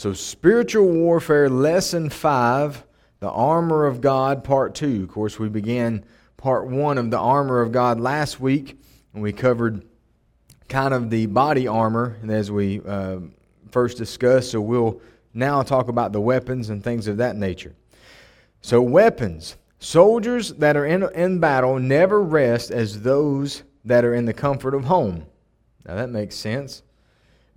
So, spiritual warfare, lesson five, the armor of God, part two. Of course, we began part one of the armor of God last week, and we covered kind of the body armor and as we uh, first discussed. So, we'll now talk about the weapons and things of that nature. So, weapons. Soldiers that are in, in battle never rest as those that are in the comfort of home. Now, that makes sense.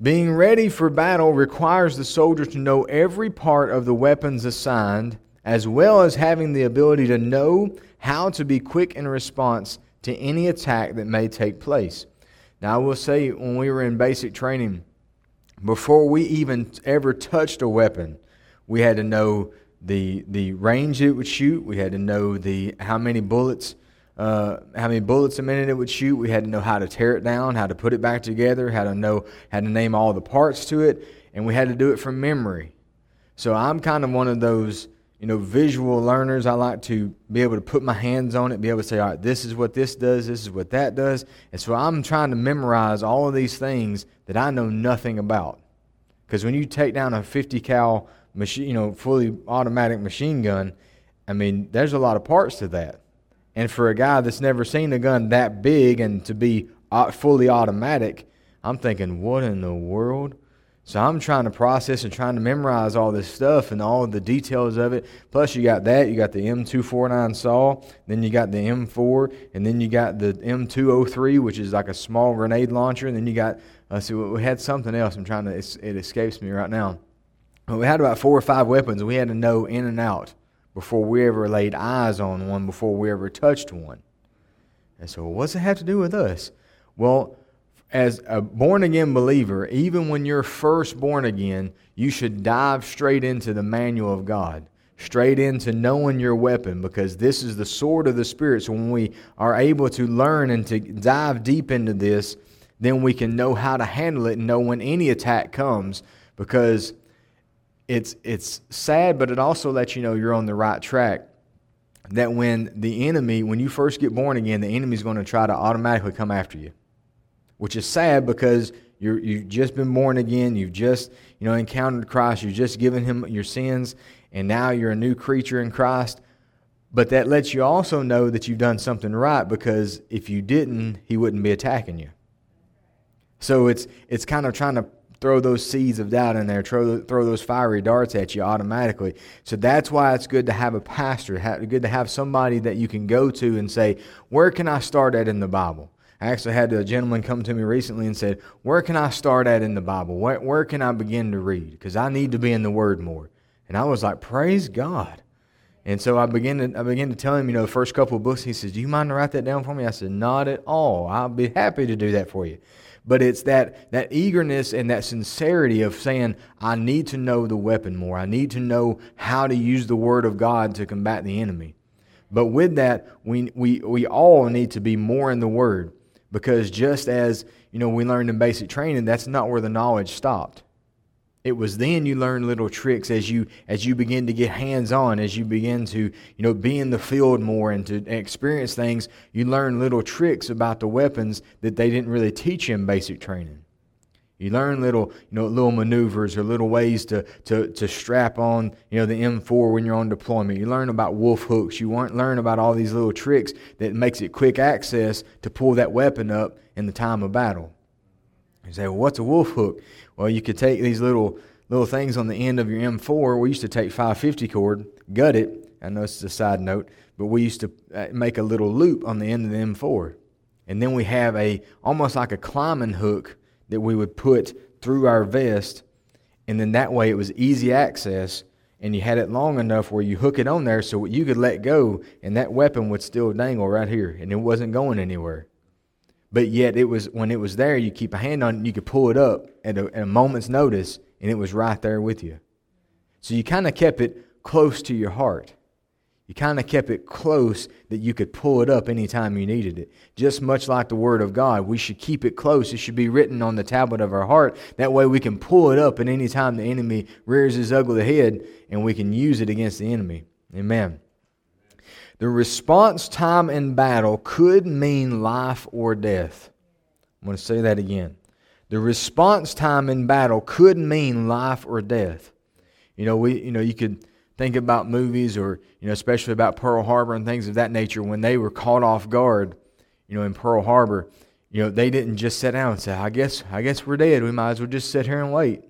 Being ready for battle requires the soldier to know every part of the weapons assigned, as well as having the ability to know how to be quick in response to any attack that may take place. Now, I will say, when we were in basic training, before we even ever touched a weapon, we had to know the, the range it would shoot, we had to know the, how many bullets uh, how many bullets a minute it would shoot. We had to know how to tear it down, how to put it back together, how to know how to name all the parts to it, and we had to do it from memory. So I'm kind of one of those, you know, visual learners. I like to be able to put my hands on it, be able to say, all right, this is what this does, this is what that does. And so I'm trying to memorize all of these things that I know nothing about. Because when you take down a 50 cal machine, you know, fully automatic machine gun, I mean, there's a lot of parts to that. And for a guy that's never seen a gun that big and to be uh, fully automatic, I'm thinking, what in the world? So I'm trying to process and trying to memorize all this stuff and all the details of it. Plus, you got that. You got the M249 saw. Then you got the M4. And then you got the M203, which is like a small grenade launcher. And then you got, uh, see, we had something else. I'm trying to, it escapes me right now. But we had about four or five weapons. We had to know in and out before we ever laid eyes on one, before we ever touched one. And so, what's it have to do with us? Well, as a born again believer, even when you're first born again, you should dive straight into the manual of God, straight into knowing your weapon, because this is the sword of the Spirit. So when we are able to learn and to dive deep into this, then we can know how to handle it and know when any attack comes, because it's it's sad, but it also lets you know you're on the right track. That when the enemy, when you first get born again, the enemy is going to try to automatically come after you, which is sad because you're you've just been born again, you've just you know encountered Christ, you've just given Him your sins, and now you're a new creature in Christ. But that lets you also know that you've done something right because if you didn't, He wouldn't be attacking you. So it's it's kind of trying to throw those seeds of doubt in there, throw, throw those fiery darts at you automatically. So that's why it's good to have a pastor, good to have somebody that you can go to and say, Where can I start at in the Bible? I actually had a gentleman come to me recently and said, Where can I start at in the Bible? Where, where can I begin to read? Because I need to be in the Word more. And I was like, Praise God. And so I began to I began to tell him, you know, the first couple of books. He says, "Do you mind to write that down for me?" I said, "Not at all. I'll be happy to do that for you." But it's that, that eagerness and that sincerity of saying, I need to know the weapon more. I need to know how to use the Word of God to combat the enemy. But with that, we, we, we all need to be more in the Word because just as you know we learned in basic training, that's not where the knowledge stopped. It was then you learn little tricks as you as you begin to get hands on, as you begin to you know be in the field more and to experience things. You learn little tricks about the weapons that they didn't really teach in basic training. You learn little you know little maneuvers or little ways to to to strap on you know the M4 when you're on deployment. You learn about wolf hooks. You learn about all these little tricks that makes it quick access to pull that weapon up in the time of battle. You say, well, what's a wolf hook? Well, you could take these little little things on the end of your M4. We used to take 550 cord, gut it. I know it's a side note, but we used to uh, make a little loop on the end of the M4. And then we have a almost like a climbing hook that we would put through our vest. And then that way it was easy access and you had it long enough where you hook it on there so you could let go and that weapon would still dangle right here and it wasn't going anywhere. But yet, it was when it was there, you keep a hand on it, you could pull it up at a, at a moment's notice, and it was right there with you. So you kind of kept it close to your heart. You kind of kept it close that you could pull it up anytime you needed it. Just much like the Word of God, we should keep it close. It should be written on the tablet of our heart. That way we can pull it up at any time the enemy rears his ugly head and we can use it against the enemy. Amen. The response time in battle could mean life or death. I'm going to say that again. The response time in battle could mean life or death. You know, we you know you could think about movies or you know especially about Pearl Harbor and things of that nature when they were caught off guard. You know, in Pearl Harbor, you know they didn't just sit down and say, "I guess I guess we're dead. We might as well just sit here and wait."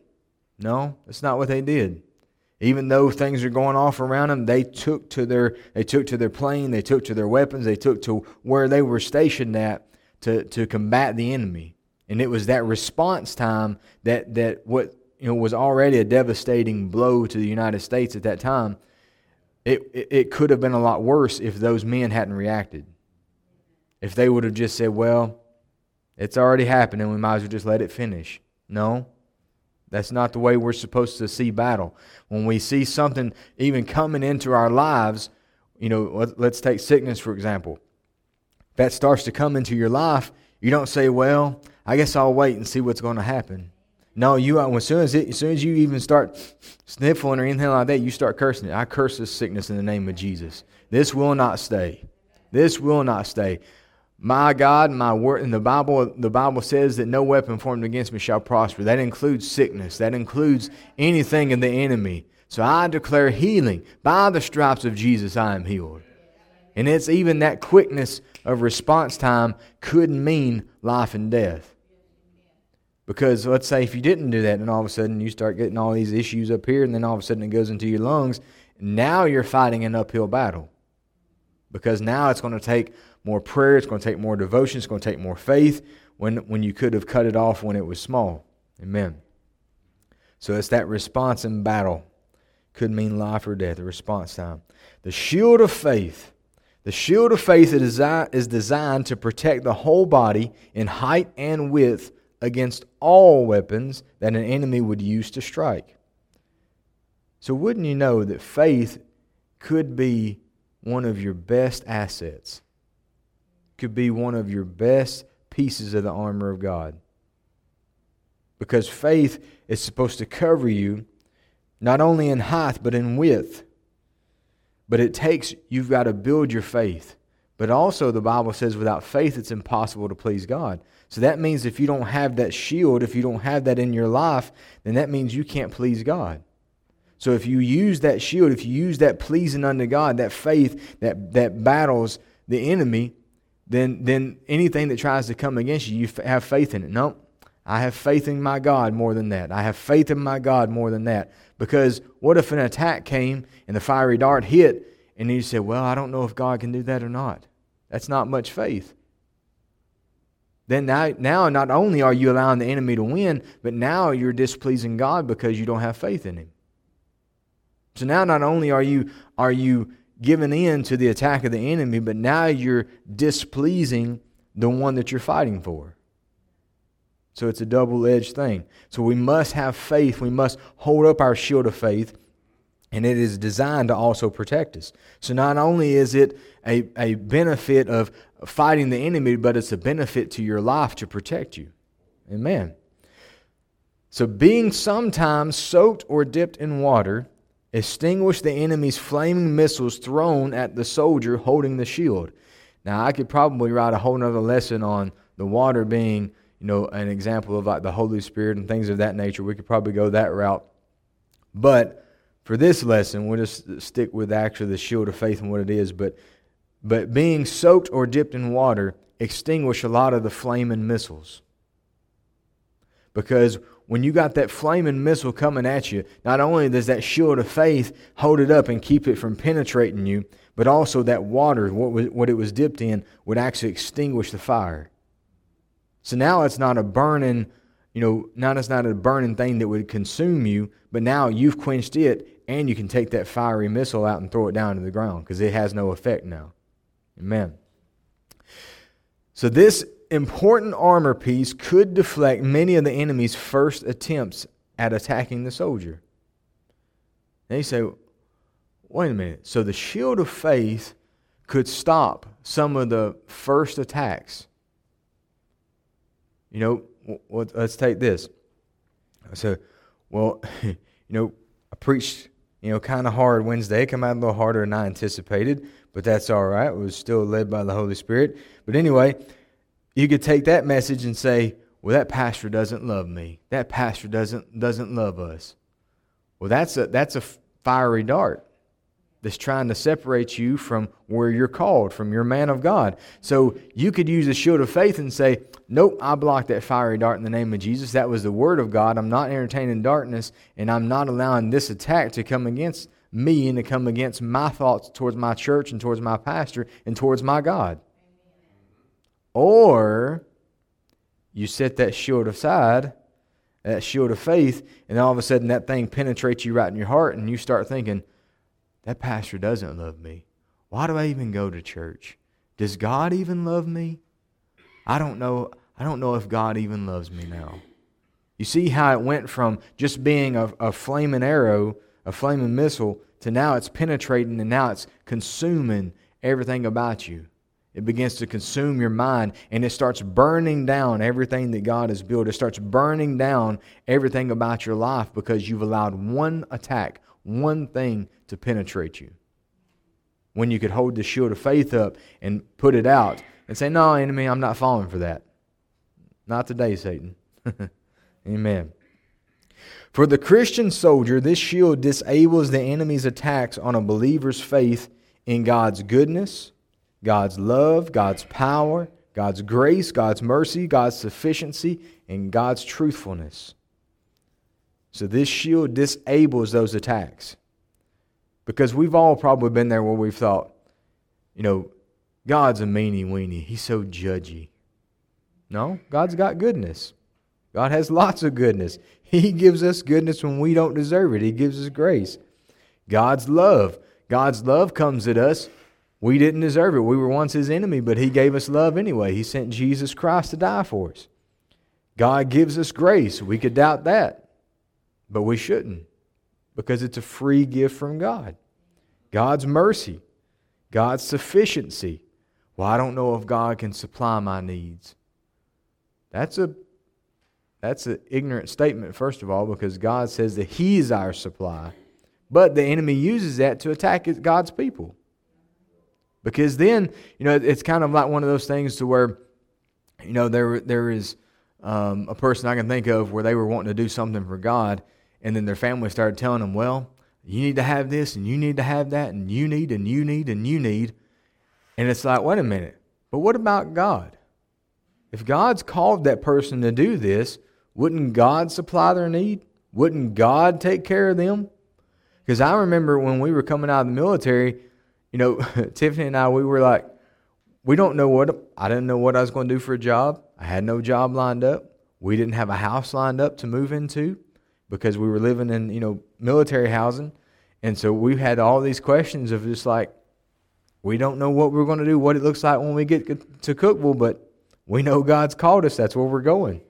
No, that's not what they did. Even though things are going off around them, they took to their they took to their plane, they took to their weapons, they took to where they were stationed at to, to combat the enemy. And it was that response time that, that what you know was already a devastating blow to the United States at that time. It, it, it could have been a lot worse if those men hadn't reacted. If they would have just said, Well, it's already happened and we might as well just let it finish. No. That's not the way we're supposed to see battle. When we see something even coming into our lives, you know, let's take sickness for example. If that starts to come into your life, you don't say, "Well, I guess I'll wait and see what's going to happen." No, you uh, as soon as it, as soon as you even start sniffling or anything like that, you start cursing it. I curse this sickness in the name of Jesus. This will not stay. This will not stay. My God, my word in the Bible, the Bible says that no weapon formed against me shall prosper. That includes sickness. That includes anything in the enemy. So I declare healing. By the stripes of Jesus, I am healed. And it's even that quickness of response time could mean life and death. Because let's say if you didn't do that, and all of a sudden you start getting all these issues up here, and then all of a sudden it goes into your lungs, now you're fighting an uphill battle. Because now it's going to take more prayer, it's going to take more devotion, it's going to take more faith when, when you could have cut it off when it was small. Amen. So it's that response in battle. Could mean life or death, the response time. The shield of faith. The shield of faith is designed to protect the whole body in height and width against all weapons that an enemy would use to strike. So, wouldn't you know that faith could be one of your best assets? Could be one of your best pieces of the armor of God. Because faith is supposed to cover you not only in height, but in width. But it takes, you've got to build your faith. But also, the Bible says without faith, it's impossible to please God. So that means if you don't have that shield, if you don't have that in your life, then that means you can't please God. So if you use that shield, if you use that pleasing unto God, that faith that, that battles the enemy, then, then anything that tries to come against you, you have faith in it. No, I have faith in my God more than that. I have faith in my God more than that. Because what if an attack came and the fiery dart hit and you said, Well, I don't know if God can do that or not? That's not much faith then now, now not only are you allowing the enemy to win, but now you're displeasing God because you don't have faith in him. So now not only are you are you giving in to the attack of the enemy, but now you're displeasing the one that you're fighting for. So it's a double-edged thing. So we must have faith. We must hold up our shield of faith, and it is designed to also protect us. So not only is it a, a benefit of fighting the enemy, but it's a benefit to your life to protect you. Amen. So, being sometimes soaked or dipped in water, extinguish the enemy's flaming missiles thrown at the soldier holding the shield. Now, I could probably write a whole other lesson on the water being, you know, an example of like the Holy Spirit and things of that nature. We could probably go that route. But for this lesson, we'll just stick with actually the shield of faith and what it is. But but being soaked or dipped in water extinguish a lot of the flaming missiles. Because when you got that flaming missile coming at you, not only does that shield of faith hold it up and keep it from penetrating you, but also that water, what, it was dipped in, would actually extinguish the fire. So now it's not a burning, you know, now it's not a burning thing that would consume you, but now you've quenched it and you can take that fiery missile out and throw it down to the ground because it has no effect now. Amen. So, this important armor piece could deflect many of the enemy's first attempts at attacking the soldier. And you say, wait a minute. So, the shield of faith could stop some of the first attacks. You know, let's take this. I said, well, you know, I preached, you know, kind of hard Wednesday. It came out a little harder than I anticipated but that's all right. It was still led by the Holy Spirit. But anyway, you could take that message and say, well, that pastor doesn't love me. That pastor doesn't, doesn't love us. Well, that's a, that's a fiery dart that's trying to separate you from where you're called, from your man of God. So you could use the shield of faith and say, Nope, I blocked that fiery dart in the name of Jesus. That was the word of God. I'm not entertaining darkness, and I'm not allowing this attack to come against me and to come against my thoughts towards my church and towards my pastor and towards my God. Or you set that shield aside, that shield of faith, and all of a sudden that thing penetrates you right in your heart, and you start thinking, that pastor doesn't love me. Why do I even go to church? Does God even love me? I don't know. I don't know if God even loves me now. You see how it went from just being a, a flaming arrow, a flaming missile, to now it's penetrating and now it's consuming everything about you. It begins to consume your mind and it starts burning down everything that God has built. It starts burning down everything about your life because you've allowed one attack, one thing to penetrate you. When you could hold the shield of faith up and put it out and say, No, enemy, I'm not falling for that. Not today, Satan. Amen. For the Christian soldier, this shield disables the enemy's attacks on a believer's faith in God's goodness, God's love, God's power, God's grace, God's mercy, God's sufficiency, and God's truthfulness. So this shield disables those attacks. Because we've all probably been there where we've thought, you know, God's a meanie weenie. He's so judgy. No, God's got goodness. God has lots of goodness. He gives us goodness when we don't deserve it. He gives us grace. God's love. God's love comes at us. We didn't deserve it. We were once His enemy, but He gave us love anyway. He sent Jesus Christ to die for us. God gives us grace. We could doubt that, but we shouldn't because it's a free gift from God. God's mercy, God's sufficiency. Well, I don't know if God can supply my needs. That's a that's an ignorant statement, first of all, because God says that He is our supply. But the enemy uses that to attack God's people. Because then, you know, it's kind of like one of those things to where, you know, there, there is um, a person I can think of where they were wanting to do something for God, and then their family started telling them, well, you need to have this and you need to have that and you need and you need and you need. And it's like, wait a minute, but what about God? If God's called that person to do this, wouldn't God supply their need? Wouldn't God take care of them? Because I remember when we were coming out of the military, you know, Tiffany and I, we were like, we don't know what, I didn't know what I was going to do for a job. I had no job lined up. We didn't have a house lined up to move into because we were living in, you know, military housing. And so we had all these questions of just like, we don't know what we're going to do, what it looks like when we get to Cookeville, but we know God's called us. That's where we're going.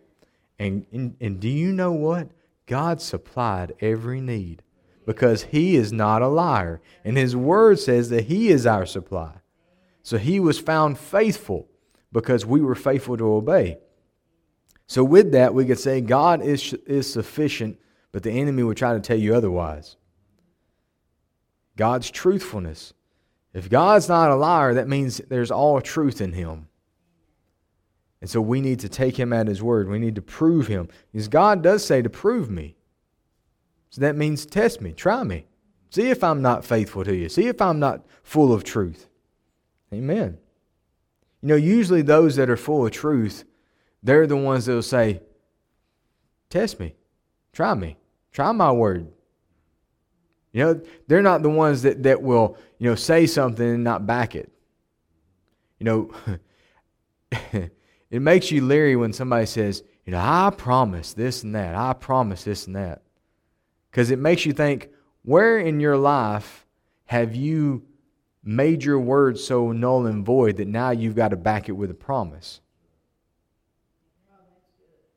And, and, and do you know what? God supplied every need because He is not a liar. And His Word says that He is our supply. So He was found faithful because we were faithful to obey. So, with that, we could say God is, is sufficient but the enemy will try to tell you otherwise. God's truthfulness. If God's not a liar, that means there's all truth in him. And so we need to take him at his word. We need to prove him. Because God does say to prove me. So that means test me, try me. See if I'm not faithful to you. See if I'm not full of truth. Amen. You know, usually those that are full of truth, they're the ones that will say, Test me, try me. Try my word. You know, they're not the ones that, that will, you know, say something and not back it. You know, it makes you leery when somebody says, you know, I promise this and that. I promise this and that. Because it makes you think, where in your life have you made your word so null and void that now you've got to back it with a promise?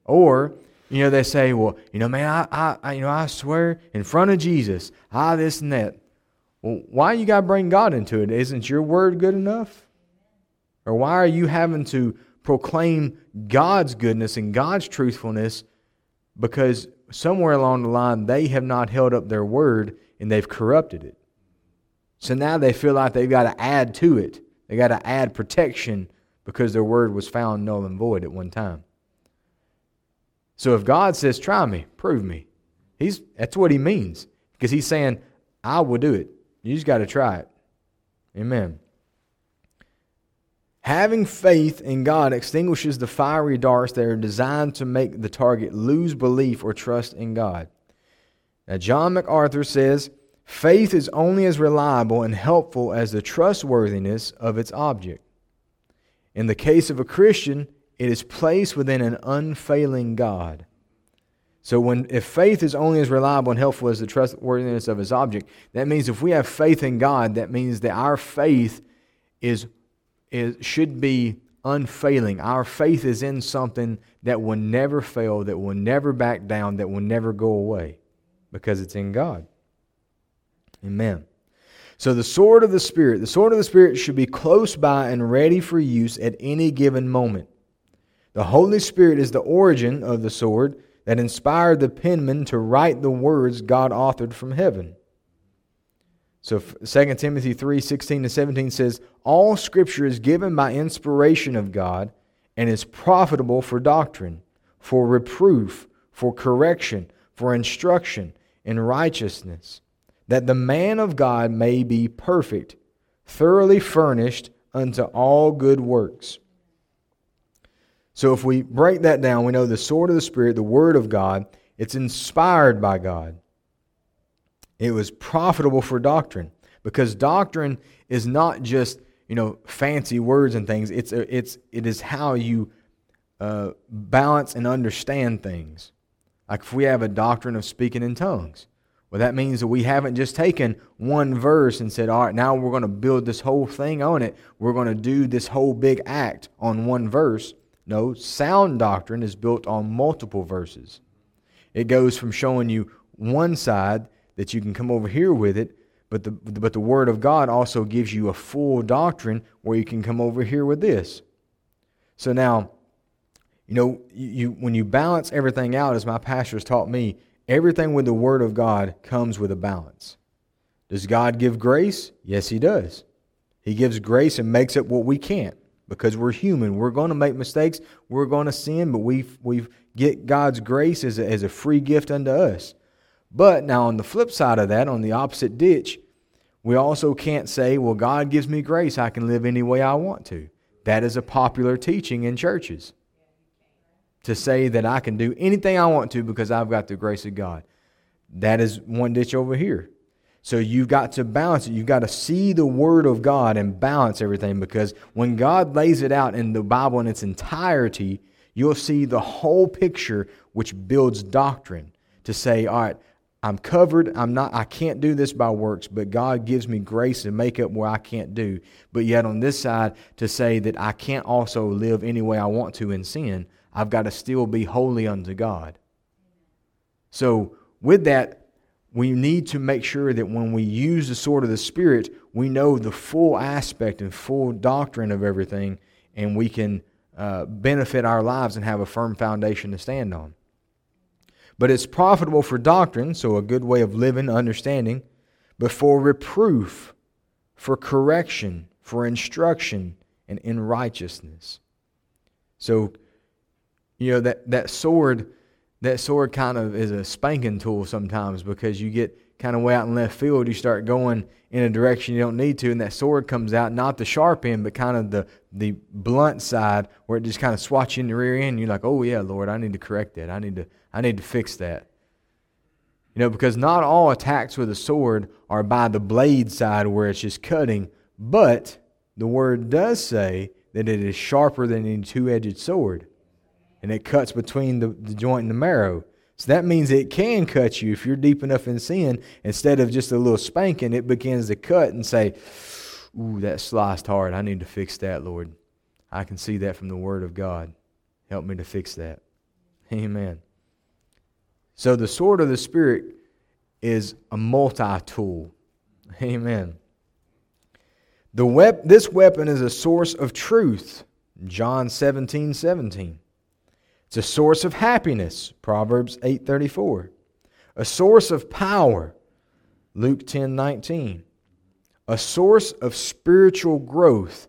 Or you know, they say, well, you know, man, I, I, you know, I swear in front of Jesus, I this and that. Well, why you got to bring God into it? Isn't your word good enough? Or why are you having to proclaim God's goodness and God's truthfulness because somewhere along the line they have not held up their word and they've corrupted it? So now they feel like they've got to add to it. They got to add protection because their word was found null and void at one time. So if God says, try me, prove me, he's, that's what he means. Because he's saying, I will do it. You just got to try it. Amen. Having faith in God extinguishes the fiery darts that are designed to make the target lose belief or trust in God. Now, John MacArthur says faith is only as reliable and helpful as the trustworthiness of its object. In the case of a Christian, it is placed within an unfailing God. So when if faith is only as reliable and helpful as the trustworthiness of its object, that means if we have faith in God, that means that our faith is is, should be unfailing. Our faith is in something that will never fail, that will never back down, that will never go away because it's in God. Amen. So, the sword of the Spirit, the sword of the Spirit should be close by and ready for use at any given moment. The Holy Spirit is the origin of the sword that inspired the penman to write the words God authored from heaven. So 2 Timothy 3 16 to 17 says, All scripture is given by inspiration of God and is profitable for doctrine, for reproof, for correction, for instruction in righteousness, that the man of God may be perfect, thoroughly furnished unto all good works. So if we break that down, we know the sword of the Spirit, the Word of God, it's inspired by God. It was profitable for doctrine because doctrine is not just you know fancy words and things. It's it's it is how you uh, balance and understand things. Like if we have a doctrine of speaking in tongues, well, that means that we haven't just taken one verse and said, all right, now we're going to build this whole thing on it. We're going to do this whole big act on one verse. No, sound doctrine is built on multiple verses. It goes from showing you one side that you can come over here with it. But the, but the Word of God also gives you a full doctrine where you can come over here with this. So now, you know, you, when you balance everything out, as my pastor has taught me, everything with the Word of God comes with a balance. Does God give grace? Yes, He does. He gives grace and makes up what we can't because we're human. We're going to make mistakes. We're going to sin, but we we get God's grace as a, as a free gift unto us. But now, on the flip side of that, on the opposite ditch, we also can't say, well, God gives me grace. I can live any way I want to. That is a popular teaching in churches. To say that I can do anything I want to because I've got the grace of God. That is one ditch over here. So you've got to balance it. You've got to see the Word of God and balance everything because when God lays it out in the Bible in its entirety, you'll see the whole picture which builds doctrine to say, all right, I'm covered. I'm not I can't do this by works, but God gives me grace to make up where I can't do. But yet on this side to say that I can't also live any way I want to in sin, I've got to still be holy unto God. So with that, we need to make sure that when we use the sword of the Spirit, we know the full aspect and full doctrine of everything, and we can uh, benefit our lives and have a firm foundation to stand on. But it's profitable for doctrine, so a good way of living, understanding, but for reproof, for correction, for instruction, and in righteousness. So, you know, that, that sword, that sword kind of is a spanking tool sometimes because you get kind of way out in left field, you start going in a direction you don't need to, and that sword comes out, not the sharp end, but kind of the, the blunt side where it just kind of swats you in the rear end. You're like, oh, yeah, Lord, I need to correct that. I need to, I need to fix that. You know, because not all attacks with a sword are by the blade side where it's just cutting, but the word does say that it is sharper than any two edged sword, and it cuts between the, the joint and the marrow. So that means it can cut you if you're deep enough in sin. Instead of just a little spanking, it begins to cut and say, Ooh, that sliced hard. I need to fix that, Lord. I can see that from the Word of God. Help me to fix that. Amen. So the sword of the Spirit is a multi tool. Amen. The wep- this weapon is a source of truth. John 17 17. It's a source of happiness, Proverbs 8:34. A source of power, Luke 10:19. A source of spiritual growth,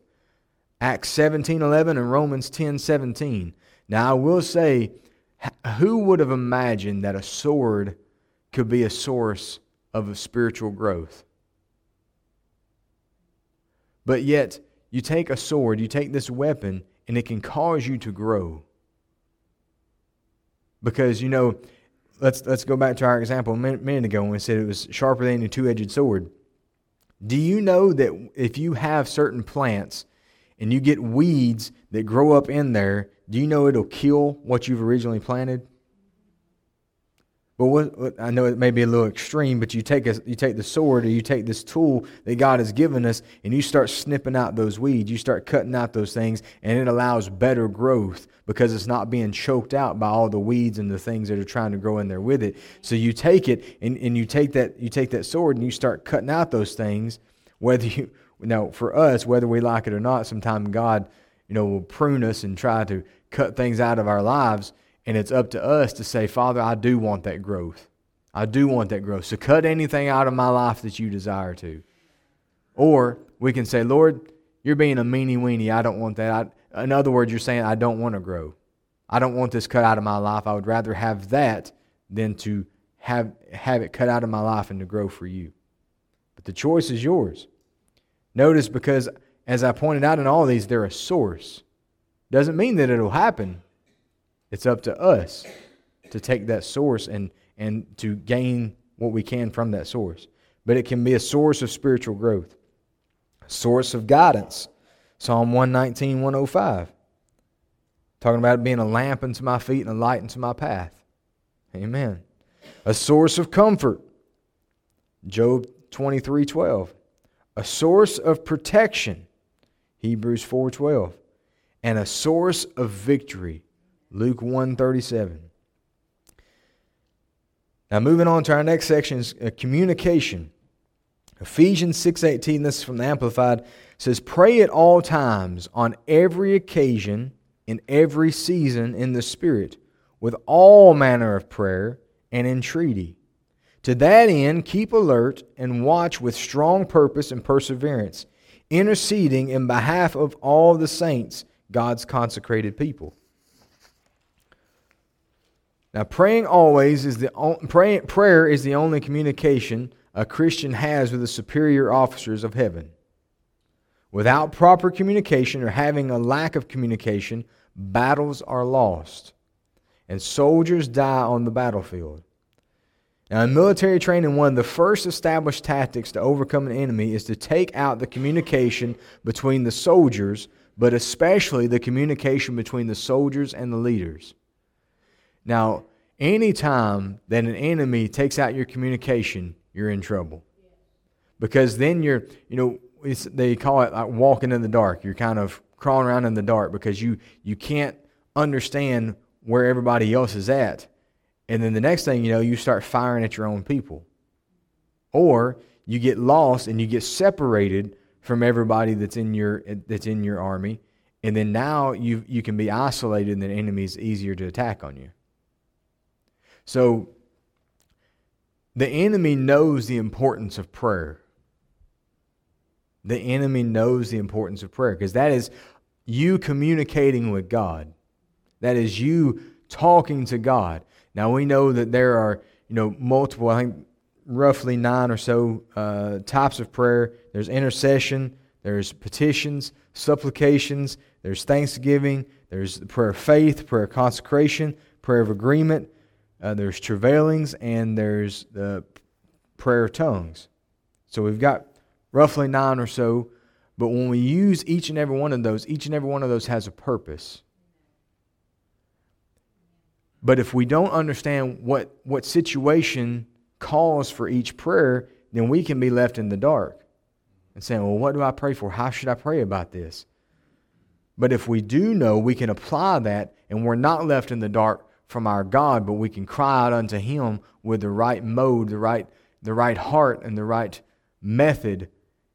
Acts 17:11 and Romans 10:17. Now I will say who would have imagined that a sword could be a source of a spiritual growth. But yet, you take a sword, you take this weapon, and it can cause you to grow. Because, you know, let's, let's go back to our example a minute, minute ago when we said it was sharper than a two edged sword. Do you know that if you have certain plants and you get weeds that grow up in there, do you know it'll kill what you've originally planted? But what, what, I know it may be a little extreme, but you take a, you take the sword or you take this tool that God has given us, and you start snipping out those weeds. You start cutting out those things, and it allows better growth because it's not being choked out by all the weeds and the things that are trying to grow in there with it. So you take it and, and you take that you take that sword and you start cutting out those things. Whether you now for us, whether we like it or not, sometimes God, you know, will prune us and try to cut things out of our lives and it's up to us to say, Father, I do want that growth. I do want that growth. So cut anything out of my life that you desire to. Or we can say, Lord, you're being a meanie weenie. I don't want that. I, in other words, you're saying, I don't want to grow. I don't want this cut out of my life. I would rather have that than to have, have it cut out of my life and to grow for you. But the choice is yours. Notice because, as I pointed out in all these, they're a source. Doesn't mean that it'll happen, it's up to us to take that source and, and to gain what we can from that source. But it can be a source of spiritual growth, a source of guidance. Psalm 119, 105. Talking about it being a lamp unto my feet and a light unto my path. Amen. A source of comfort. Job 23, 12. A source of protection. Hebrews 4, 12. And a source of victory. Luke 137. Now moving on to our next section is uh, communication. Ephesians 6:18 this is from the amplified says pray at all times on every occasion in every season in the spirit with all manner of prayer and entreaty. To that end keep alert and watch with strong purpose and perseverance interceding in behalf of all the saints God's consecrated people. Now, praying always is the pray, prayer is the only communication a Christian has with the superior officers of heaven. Without proper communication or having a lack of communication, battles are lost, and soldiers die on the battlefield. Now, in military training, one of the first established tactics to overcome an enemy is to take out the communication between the soldiers, but especially the communication between the soldiers and the leaders. Now, anytime that an enemy takes out your communication, you're in trouble. Because then you're, you know, they call it like walking in the dark. You're kind of crawling around in the dark because you, you can't understand where everybody else is at. And then the next thing you know, you start firing at your own people. Or you get lost and you get separated from everybody that's in your that's in your army, and then now you you can be isolated and the enemy's easier to attack on you. So the enemy knows the importance of prayer. The enemy knows the importance of prayer because that is you communicating with God. That is you talking to God. Now we know that there are, you know, multiple, I think roughly nine or so uh, types of prayer. There's intercession, there's petitions, supplications, there's thanksgiving, there's the prayer of faith, prayer of consecration, prayer of agreement, uh, there's travailings, and there's the prayer of tongues. So we've got roughly nine or so. But when we use each and every one of those, each and every one of those has a purpose. But if we don't understand what, what situation calls for each prayer, then we can be left in the dark and saying, Well, what do I pray for? How should I pray about this? But if we do know, we can apply that and we're not left in the dark from our God, but we can cry out unto Him with the right mode, the right, the right heart, and the right method.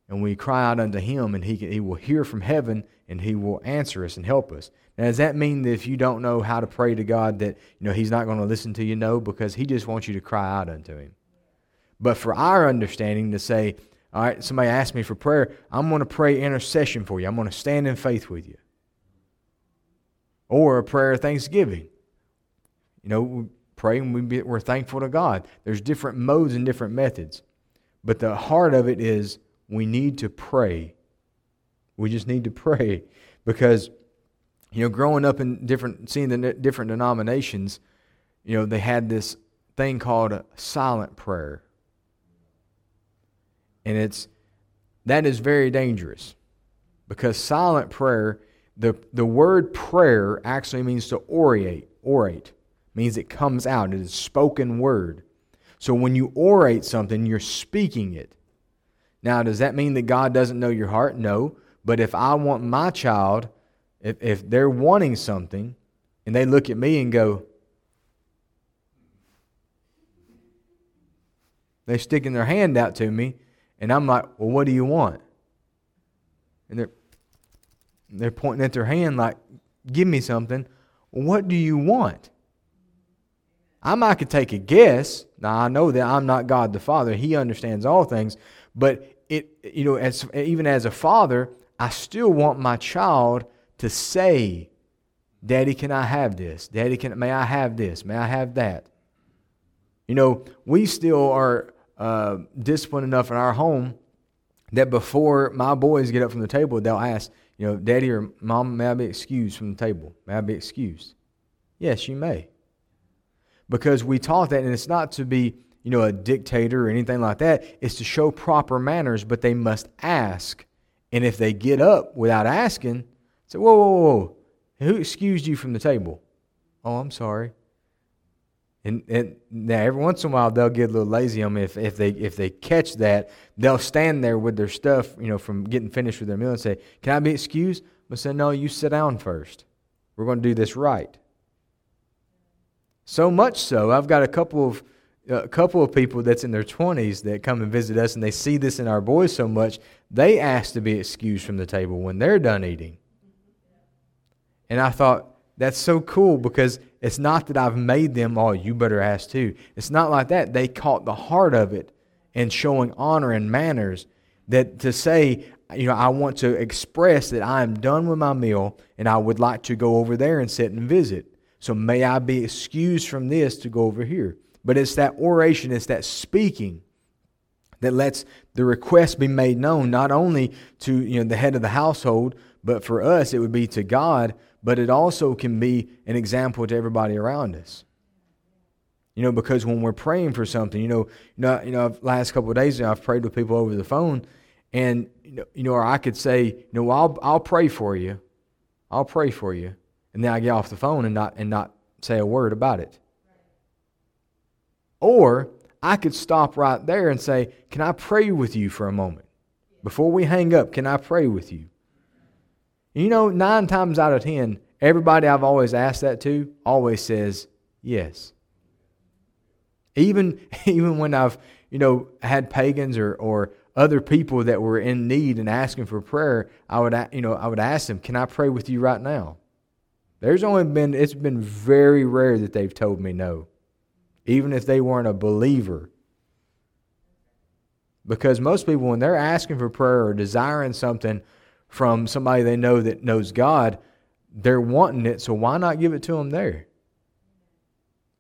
And we cry out unto Him, and He, can, he will hear from heaven, and He will answer us and help us. Now, does that mean that if you don't know how to pray to God, that you know He's not going to listen to you? No, because He just wants you to cry out unto Him. But for our understanding, to say, all right, somebody asked me for prayer, I'm going to pray intercession for you. I'm going to stand in faith with you. Or a prayer of thanksgiving. You know, we pray and we we're thankful to God. There's different modes and different methods. But the heart of it is we need to pray. We just need to pray because you know, growing up in different, seeing the different denominations, you know, they had this thing called a silent prayer. And it's, that is very dangerous because silent prayer, the, the word prayer actually means to orate, orate, means it comes out. It is spoken word. So when you orate something, you're speaking it. Now, does that mean that God doesn't know your heart? No. But if I want my child if, if they're wanting something and they look at me and go, they're sticking their hand out to me, and I'm like, well, what do you want? And they're, they're pointing at their hand like, give me something. What do you want? I might could take a guess. Now I know that I'm not God the Father. He understands all things. But it you know, as even as a father, I still want my child to say, Daddy, can I have this? Daddy, can may I have this? May I have that? You know, we still are uh, disciplined enough in our home that before my boys get up from the table, they'll ask, you know, Daddy or Mom, may I be excused from the table? May I be excused? Yes, you may. Because we taught that, and it's not to be, you know, a dictator or anything like that. It's to show proper manners, but they must ask. And if they get up without asking, Say, whoa, whoa, whoa. Who excused you from the table? Oh, I'm sorry. And, and now every once in a while they'll get a little lazy on me if, if they if they catch that they'll stand there with their stuff you know from getting finished with their meal and say can I be excused? But say no you sit down first. We're going to do this right. So much so I've got a couple of a couple of people that's in their 20s that come and visit us and they see this in our boys so much they ask to be excused from the table when they're done eating and I thought, that's so cool because it's not that I've made them, oh, you better ask too. It's not like that. They caught the heart of it and showing honor and manners that to say, you know, I want to express that I am done with my meal and I would like to go over there and sit and visit. So may I be excused from this to go over here. But it's that oration, it's that speaking that lets the request be made known not only to you know the head of the household, but for us it would be to God but it also can be an example to everybody around us. You know, because when we're praying for something, you know, you know, you know, last couple of days I've prayed with people over the phone, and you know, you know, or I could say, you know, well, I'll I'll pray for you, I'll pray for you, and then I get off the phone and not and not say a word about it. Or I could stop right there and say, Can I pray with you for a moment? Before we hang up, can I pray with you? You know, nine times out of ten, everybody I've always asked that to always says yes. Even, even when I've, you know, had pagans or, or other people that were in need and asking for prayer, I would, you know, I would ask them, can I pray with you right now? There's only been, it's been very rare that they've told me no, even if they weren't a believer. Because most people, when they're asking for prayer or desiring something, from somebody they know that knows God, they're wanting it, so why not give it to them there?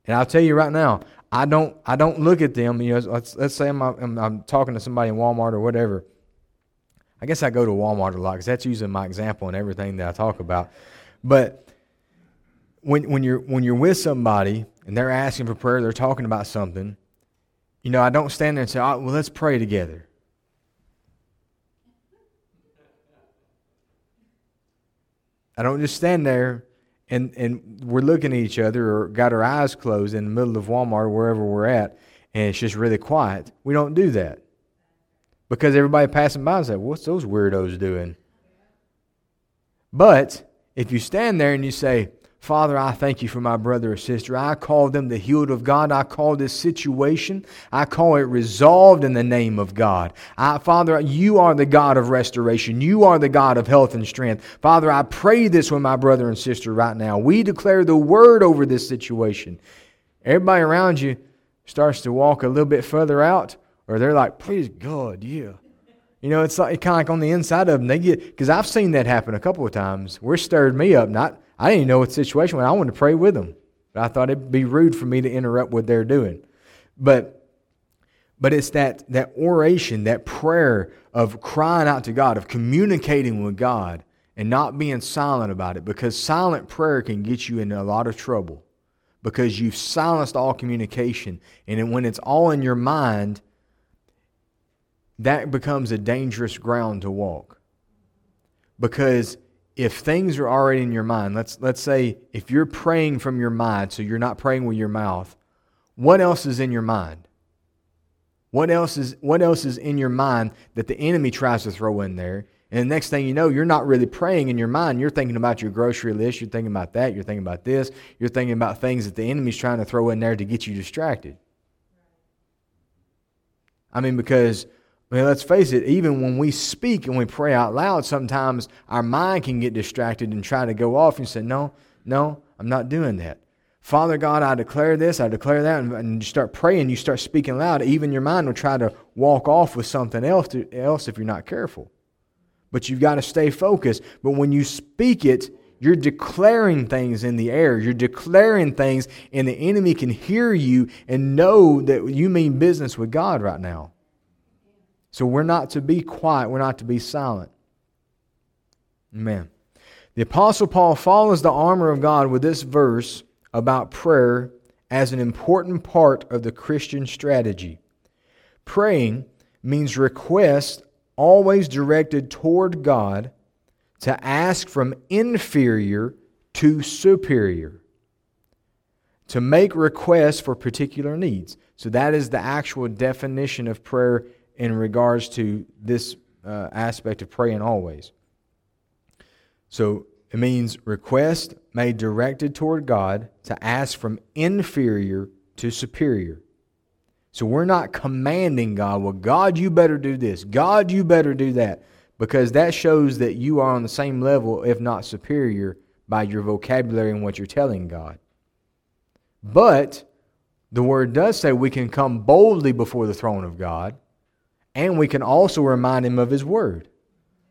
And I'll tell you right now, I don't I don't look at them. You know, let's let's say I'm I'm, I'm talking to somebody in Walmart or whatever. I guess I go to Walmart a lot because that's usually my example and everything that I talk about. But when when you're when you're with somebody and they're asking for prayer, they're talking about something. You know, I don't stand there and say, oh, "Well, let's pray together." I don't just stand there and, and we're looking at each other or got our eyes closed in the middle of Walmart wherever we're at and it's just really quiet. We don't do that. Because everybody passing by is like, What's those weirdos doing? But if you stand there and you say, Father, I thank you for my brother or sister. I call them the healed of God. I call this situation, I call it resolved in the name of God. I, Father, you are the God of restoration. You are the God of health and strength. Father, I pray this with my brother and sister right now. We declare the word over this situation. Everybody around you starts to walk a little bit further out, or they're like, please God, yeah. You know, it's like kind of like on the inside of them. They get because I've seen that happen a couple of times. Where stirred me up, not I didn't even know what the situation was. I wanted to pray with them. But I thought it'd be rude for me to interrupt what they're doing. But But it's that, that oration, that prayer of crying out to God, of communicating with God, and not being silent about it because silent prayer can get you in a lot of trouble because you've silenced all communication. And when it's all in your mind, that becomes a dangerous ground to walk. Because if things are already in your mind, let's, let's say if you're praying from your mind, so you're not praying with your mouth, what else is in your mind? What else is, what else is in your mind that the enemy tries to throw in there? And the next thing you know, you're not really praying in your mind. You're thinking about your grocery list. You're thinking about that. You're thinking about this. You're thinking about things that the enemy's trying to throw in there to get you distracted. I mean, because, I mean, let's face it, even when we speak and we pray out loud, sometimes our mind can get distracted and try to go off and say, No, no, I'm not doing that. Father God, I declare this, I declare that, and, and you start praying, you start speaking loud. Even your mind will try to walk off with something else, to, else if you're not careful but you've got to stay focused. But when you speak it, you're declaring things in the air. You're declaring things, and the enemy can hear you and know that you mean business with God right now. So we're not to be quiet, we're not to be silent. Amen. The Apostle Paul follows the armor of God with this verse about prayer as an important part of the Christian strategy. Praying means request always directed toward God to ask from inferior to superior, to make requests for particular needs. So that is the actual definition of prayer in regards to this uh, aspect of praying always. So it means request made directed toward God to ask from inferior to superior. So we're not commanding God, well, God, you better do this. God, you better do that. Because that shows that you are on the same level, if not superior, by your vocabulary and what you're telling God. But the word does say we can come boldly before the throne of God, and we can also remind him of his word.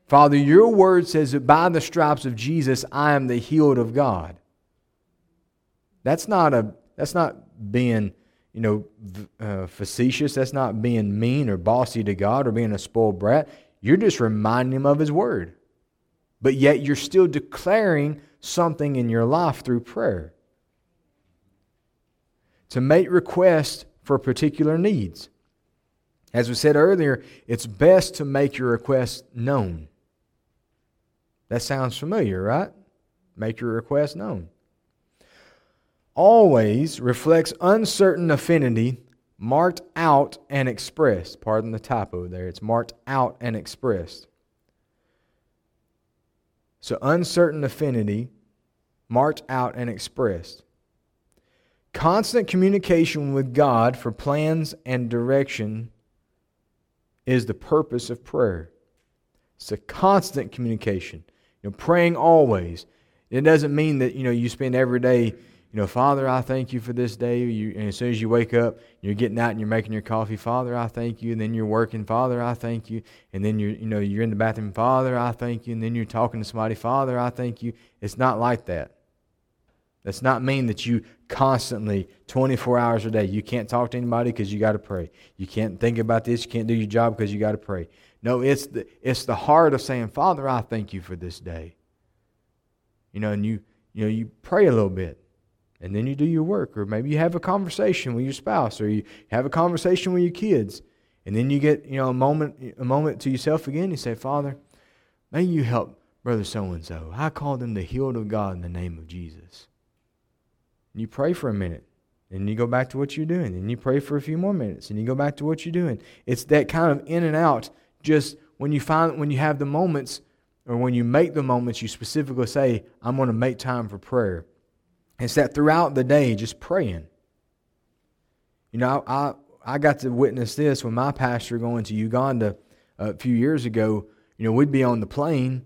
Father, your word says that by the stripes of Jesus I am the healed of God. That's not a that's not being you know, uh, facetious. That's not being mean or bossy to God or being a spoiled brat. You're just reminding him of his word. But yet you're still declaring something in your life through prayer. To make requests for particular needs. As we said earlier, it's best to make your request known. That sounds familiar, right? Make your request known always reflects uncertain affinity marked out and expressed. Pardon the typo there. It's marked out and expressed. So, uncertain affinity marked out and expressed. Constant communication with God for plans and direction is the purpose of prayer. It's a constant communication. You know, praying always. It doesn't mean that you know you spend every day you know, Father, I thank you for this day. You, and as soon as you wake up, you're getting out and you're making your coffee. Father, I thank you. And then you're working. Father, I thank you. And then you're, you know, you're in the bathroom. Father, I thank you. And then you're talking to somebody. Father, I thank you. It's not like that. That's not mean that you constantly, 24 hours a day, you can't talk to anybody because you got to pray. You can't think about this. You can't do your job because you got to pray. No, it's the, it's the heart of saying, Father, I thank you for this day. You know, and you, you know, you pray a little bit and then you do your work or maybe you have a conversation with your spouse or you have a conversation with your kids and then you get you know a moment a moment to yourself again you say father may you help brother so and so i call them the healed of god in the name of jesus you pray for a minute. And you go back to what you're doing. And you pray for a few more minutes. And you go back to what you're doing. It's that kind of in and out. Just when you find when you have the moments or when you make the moments you specifically say i'm going to make time for prayer. It's that throughout the day, just praying. You know, I, I got to witness this when my pastor going to Uganda a few years ago. You know, we'd be on the plane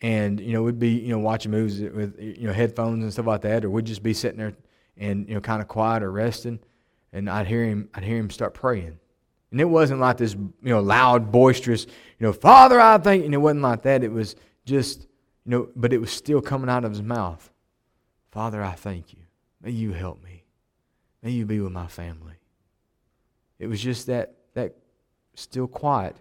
and, you know, we'd be, you know, watching movies with, you know, headphones and stuff like that, or we'd just be sitting there and, you know, kind of quiet or resting. And I'd hear him, I'd hear him start praying. And it wasn't like this, you know, loud, boisterous, you know, Father, I think, and it wasn't like that. It was just, you know, but it was still coming out of his mouth. Father, I thank you. May you help me. May you be with my family. It was just that, that still quiet,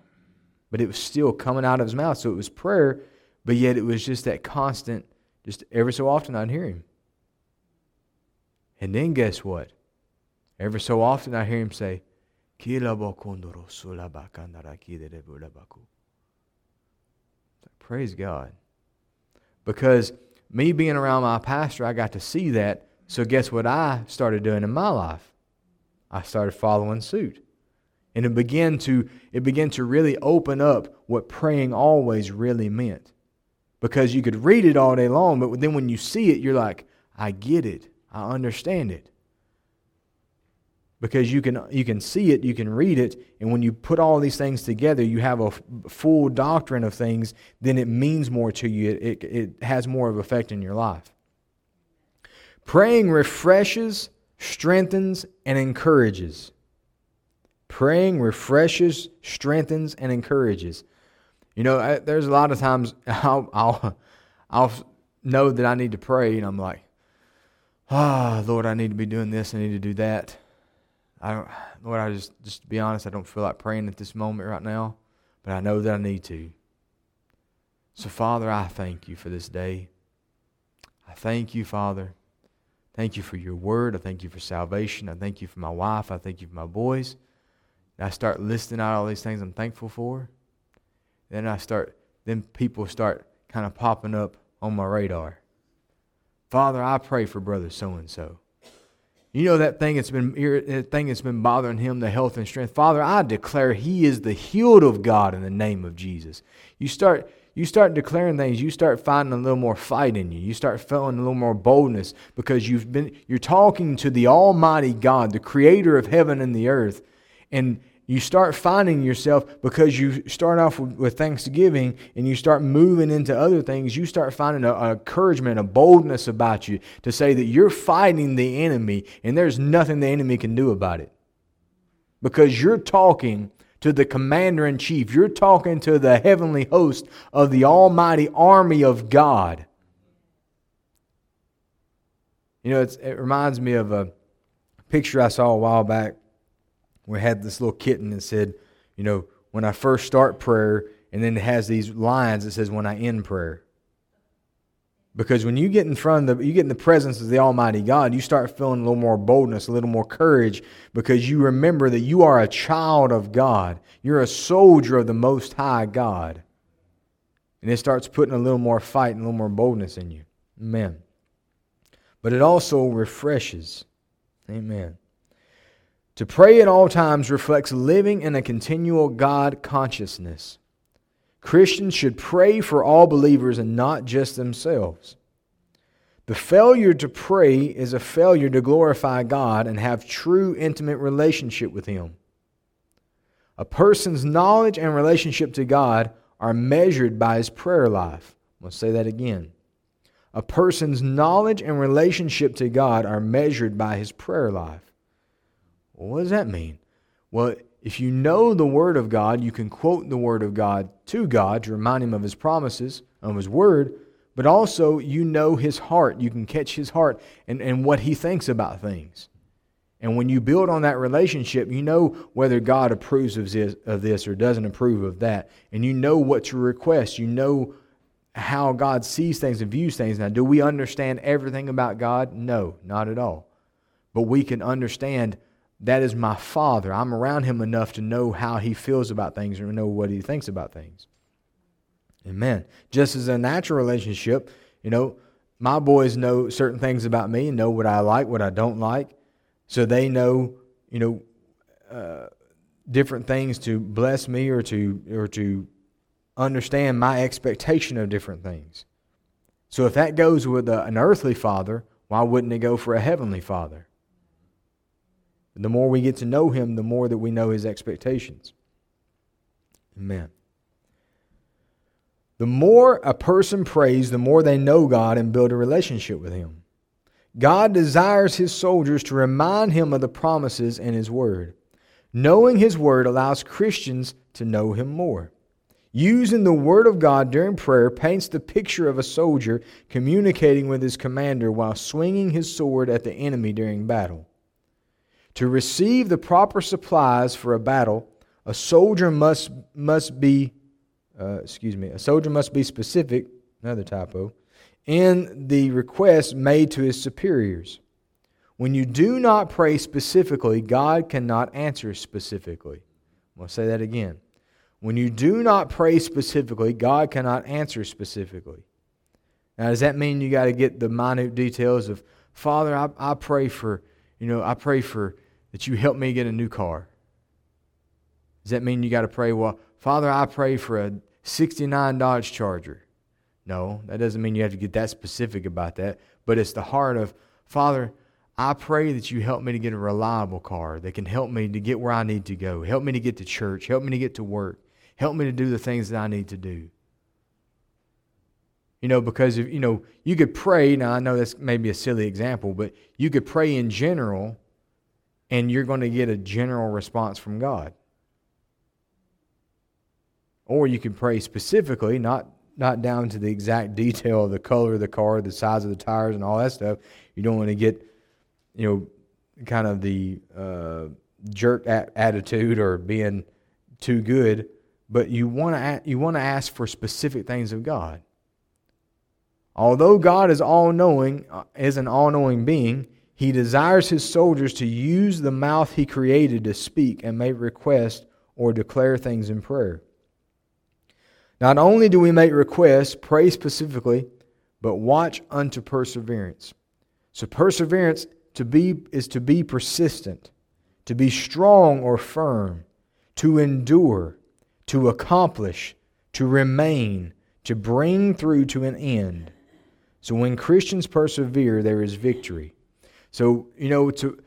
but it was still coming out of his mouth. So it was prayer, but yet it was just that constant, just every so often I'd hear him. And then guess what? Every so often I hear him say, Praise God. Because me being around my pastor, I got to see that. So guess what I started doing in my life? I started following suit. And it began to it began to really open up what praying always really meant. Because you could read it all day long, but then when you see it, you're like, I get it. I understand it because you can you can see it, you can read it, and when you put all these things together, you have a full doctrine of things. Then it means more to you. It, it, it has more of effect in your life. Praying refreshes, strengthens, and encourages. Praying refreshes, strengthens, and encourages. You know, I, there's a lot of times I'll, I'll I'll know that I need to pray, and I'm like, ah, oh, Lord, I need to be doing this, I need to do that I don't, Lord, I just, just to be honest, I don't feel like praying at this moment right now, but I know that I need to. So, Father, I thank you for this day. I thank you, Father. Thank you for your word. I thank you for salvation. I thank you for my wife. I thank you for my boys. And I start listing out all these things I'm thankful for. Then I start, then people start kind of popping up on my radar. Father, I pray for brother so and so. You know that thing that's been that thing that's been bothering him, the health and strength. Father, I declare he is the healed of God in the name of Jesus. You start you start declaring things, you start finding a little more fight in you. You start feeling a little more boldness because you've been you're talking to the Almighty God, the creator of heaven and the earth. And you start finding yourself because you start off with, with, Thanksgiving and you start moving into other things, you start finding a, encouragement, a boldness about you to say that you're fighting the enemy and there's nothing the enemy can do about it. Because you're talking to the commander in chief, you're talking to the heavenly host of the almighty army of God. You know, it reminds me of a picture I saw a while back we had this little kitten that said, you know, when I first start prayer, and then it has these lines that says when I end prayer. Because when you get in front of the, you get in the presence of the Almighty God, you start feeling a little more boldness, a little more courage, because you remember that you are a child of God. You're a soldier of the Most High God. And it starts putting a little more fight and a little more boldness in you. Amen. But it also refreshes. Amen. To pray at all times reflects living in a continual God consciousness. Christians should pray for all believers and not just themselves. The failure to pray is a failure to glorify God and have true intimate relationship with him. A person's knowledge and relationship to God are measured by his prayer life. I'm say that again. A person's knowledge and relationship to God are measured by his prayer life. Well, what does that mean? Well, if you know the Word of God, you can quote the Word of God to God to remind Him of His promises, of His Word, but also you know His heart. You can catch His heart and, and what He thinks about things. And when you build on that relationship, you know whether God approves of this, of this or doesn't approve of that. And you know what to request. You know how God sees things and views things. Now, do we understand everything about God? No, not at all. But we can understand that is my father. I'm around him enough to know how he feels about things and know what he thinks about things. Amen. Just as a natural relationship, you know, my boys know certain things about me and know what I like, what I don't like. So they know, you know, uh, different things to bless me or to or to understand my expectation of different things. So if that goes with a, an earthly father, why wouldn't it go for a heavenly father? The more we get to know Him, the more that we know His expectations. Amen. The more a person prays, the more they know God and build a relationship with Him. God desires His soldiers to remind Him of the promises in His Word. Knowing His Word allows Christians to know Him more. Using the Word of God during prayer paints the picture of a soldier communicating with his commander while swinging his sword at the enemy during battle. To receive the proper supplies for a battle, a soldier must, must be, uh, excuse me, a soldier must be specific, another typo, in the request made to his superiors. When you do not pray specifically, God cannot answer specifically. I'm going to say that again. When you do not pray specifically, God cannot answer specifically. Now, does that mean you got to get the minute details of, Father, I, I pray for, you know, I pray for that you help me get a new car? Does that mean you got to pray, well, Father, I pray for a 69 Dodge Charger? No, that doesn't mean you have to get that specific about that. But it's the heart of, Father, I pray that you help me to get a reliable car that can help me to get where I need to go. Help me to get to church. Help me to get to work. Help me to do the things that I need to do. You know, because if you know, you could pray. Now I know that's maybe a silly example, but you could pray in general, and you're going to get a general response from God. Or you can pray specifically, not not down to the exact detail of the color of the car, the size of the tires, and all that stuff. You don't want to get, you know, kind of the uh, jerk attitude or being too good but you want to you want to ask for specific things of God. Although God is all knowing, uh, is an all knowing being, he desires his soldiers to use the mouth he created to speak and make requests or declare things in prayer. Not only do we make requests, pray specifically, but watch unto perseverance. So perseverance to be is to be persistent, to be strong or firm, to endure, to accomplish, to remain, to bring through to an end. So when Christians persevere, there is victory. So, you know, to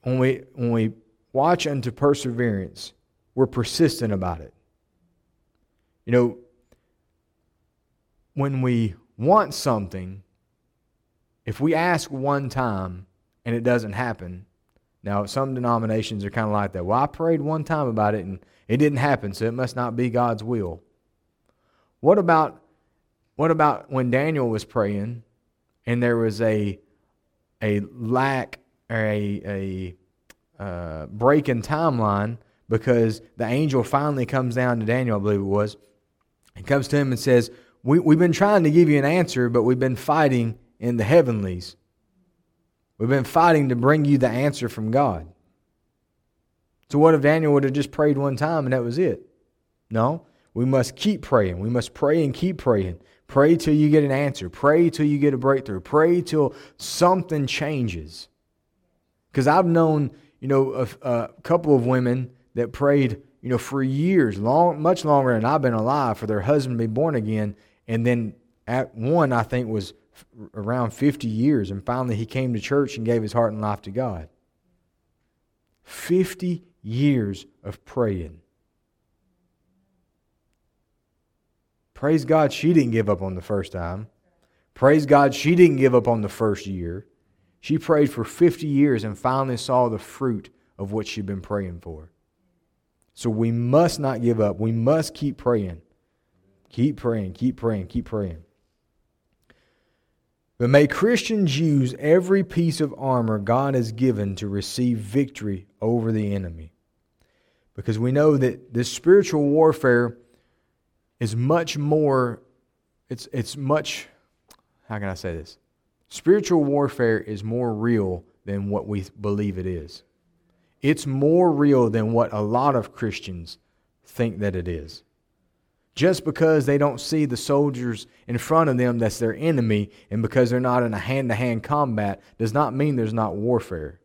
when we when we watch unto perseverance, we're persistent about it. You know, when we want something, if we ask one time and it doesn't happen, now some denominations are kind of like that. Well, I prayed one time about it and it didn't happen, so it must not be God's will. What about what about when Daniel was praying and there was a a lack or a a uh, break in timeline because the angel finally comes down to Daniel, I believe it was, and comes to him and says, we, We've been trying to give you an answer, but we've been fighting in the heavenlies. We've been fighting to bring you the answer from God. So, what if Daniel would have just prayed one time and that was it? No. We must keep praying. We must pray and keep praying. Pray till you get an answer. Pray till you get a breakthrough. Pray till something changes. Because I've known, you know, a, a, couple of women that prayed, you know, for years, long, much longer than I've been alive, for their husband to be born again. And then at one, I think, was around 50 years. And finally, he came to church and gave his heart and life to God. 50 years of praying. Praise God, she didn't give up on the first time. Praise God, she didn't give up on the first year. She prayed for 50 years and finally saw the fruit of what she'd been praying for. So we must not give up. We must keep praying. Keep praying, keep praying, keep praying. But may Christians use every piece of armor God has given to receive victory over the enemy because we know that this spiritual warfare is much more it's it's much how can I say this? Spiritual warfare is more real than what we believe it is. It's more real than what a lot of Christians think that it is. Just because they don't see the soldiers in front of them that's their enemy, and because they're not in a hand to hand combat, does not mean there's not warfare.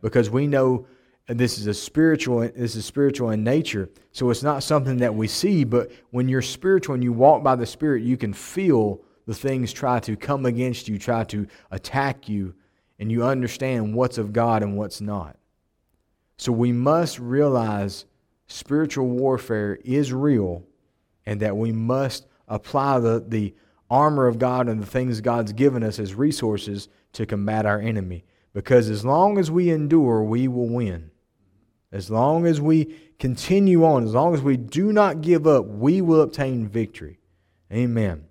Because we know this is a spiritual this is spiritual in nature. So it's not something that we see but when you're spiritual and you walk by the spirit you can feel the things try to come against you try to attack you and you understand what's of god and what's not. So we must realize spiritual warfare is real and that we must apply the, the armor of god and the things god's given us as resources to combat our enemy. Because as long as we endure we will win as long as we continue on, as long as we do not give up, we will obtain victory. Amen.